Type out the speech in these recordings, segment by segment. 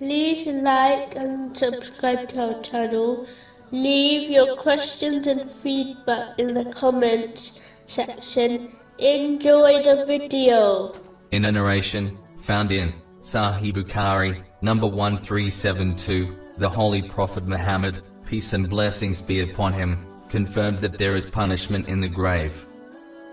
like and subscribe to our channel. Leave your questions and feedback in the comments section. Enjoy the video. In a narration found in Sahih Bukhari, number 1372, the Holy Prophet Muhammad, peace and blessings be upon him, confirmed that there is punishment in the grave.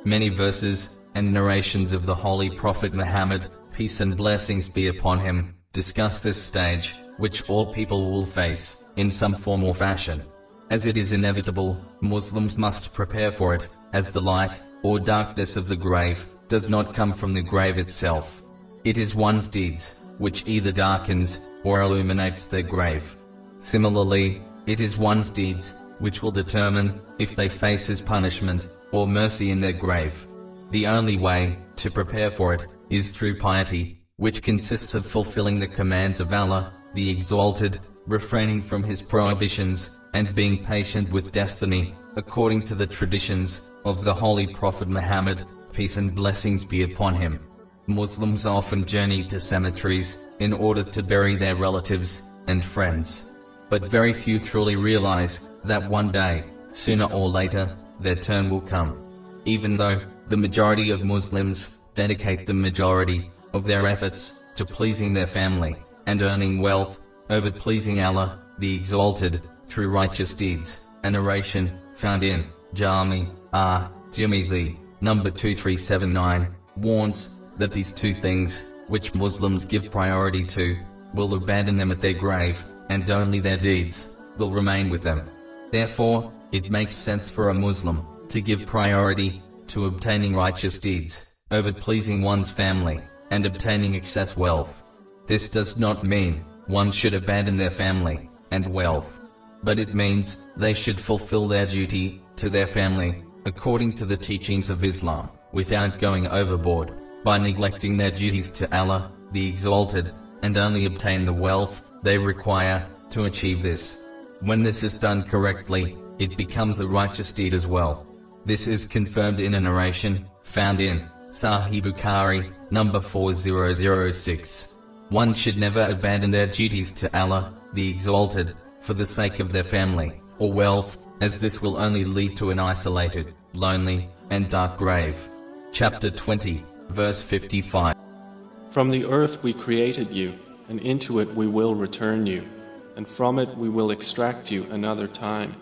Many verses and narrations of the Holy Prophet Muhammad, peace and blessings be upon him, discuss this stage, which all people will face, in some form or fashion. As it is inevitable, Muslims must prepare for it, as the light, or darkness of the grave, does not come from the grave itself. It is one's deeds, which either darkens, or illuminates their grave. Similarly, it is one's deeds, which will determine, if they face his punishment, or mercy in their grave. The only way, to prepare for it, is through piety, which consists of fulfilling the commands of Allah, the Exalted, refraining from His prohibitions, and being patient with destiny, according to the traditions of the Holy Prophet Muhammad, peace and blessings be upon him. Muslims often journey to cemeteries in order to bury their relatives and friends. But very few truly realize that one day, sooner or later, their turn will come. Even though the majority of Muslims dedicate the majority of their efforts to pleasing their family and earning wealth over pleasing Allah, the Exalted, through righteous deeds. A narration found in Jami R. Tirmizi, number 2379, warns that these two things, which Muslims give priority to, will abandon them at their grave, and only their deeds will remain with them. Therefore, it makes sense for a Muslim to give priority to obtaining righteous deeds over pleasing one's family and obtaining excess wealth. This does not mean one should abandon their family and wealth, but it means they should fulfill their duty to their family according to the teachings of Islam without going overboard by neglecting their duties to Allah, the Exalted, and only obtain the wealth they require to achieve this. When this is done correctly, it becomes a righteous deed as well. This is confirmed in a narration found in Sahih Bukhari, number 4006. One should never abandon their duties to Allah, the Exalted, for the sake of their family or wealth, as this will only lead to an isolated, lonely, and dark grave. Chapter 20, verse 55. From the earth we created you, and into it we will return you, and from it we will extract you another time.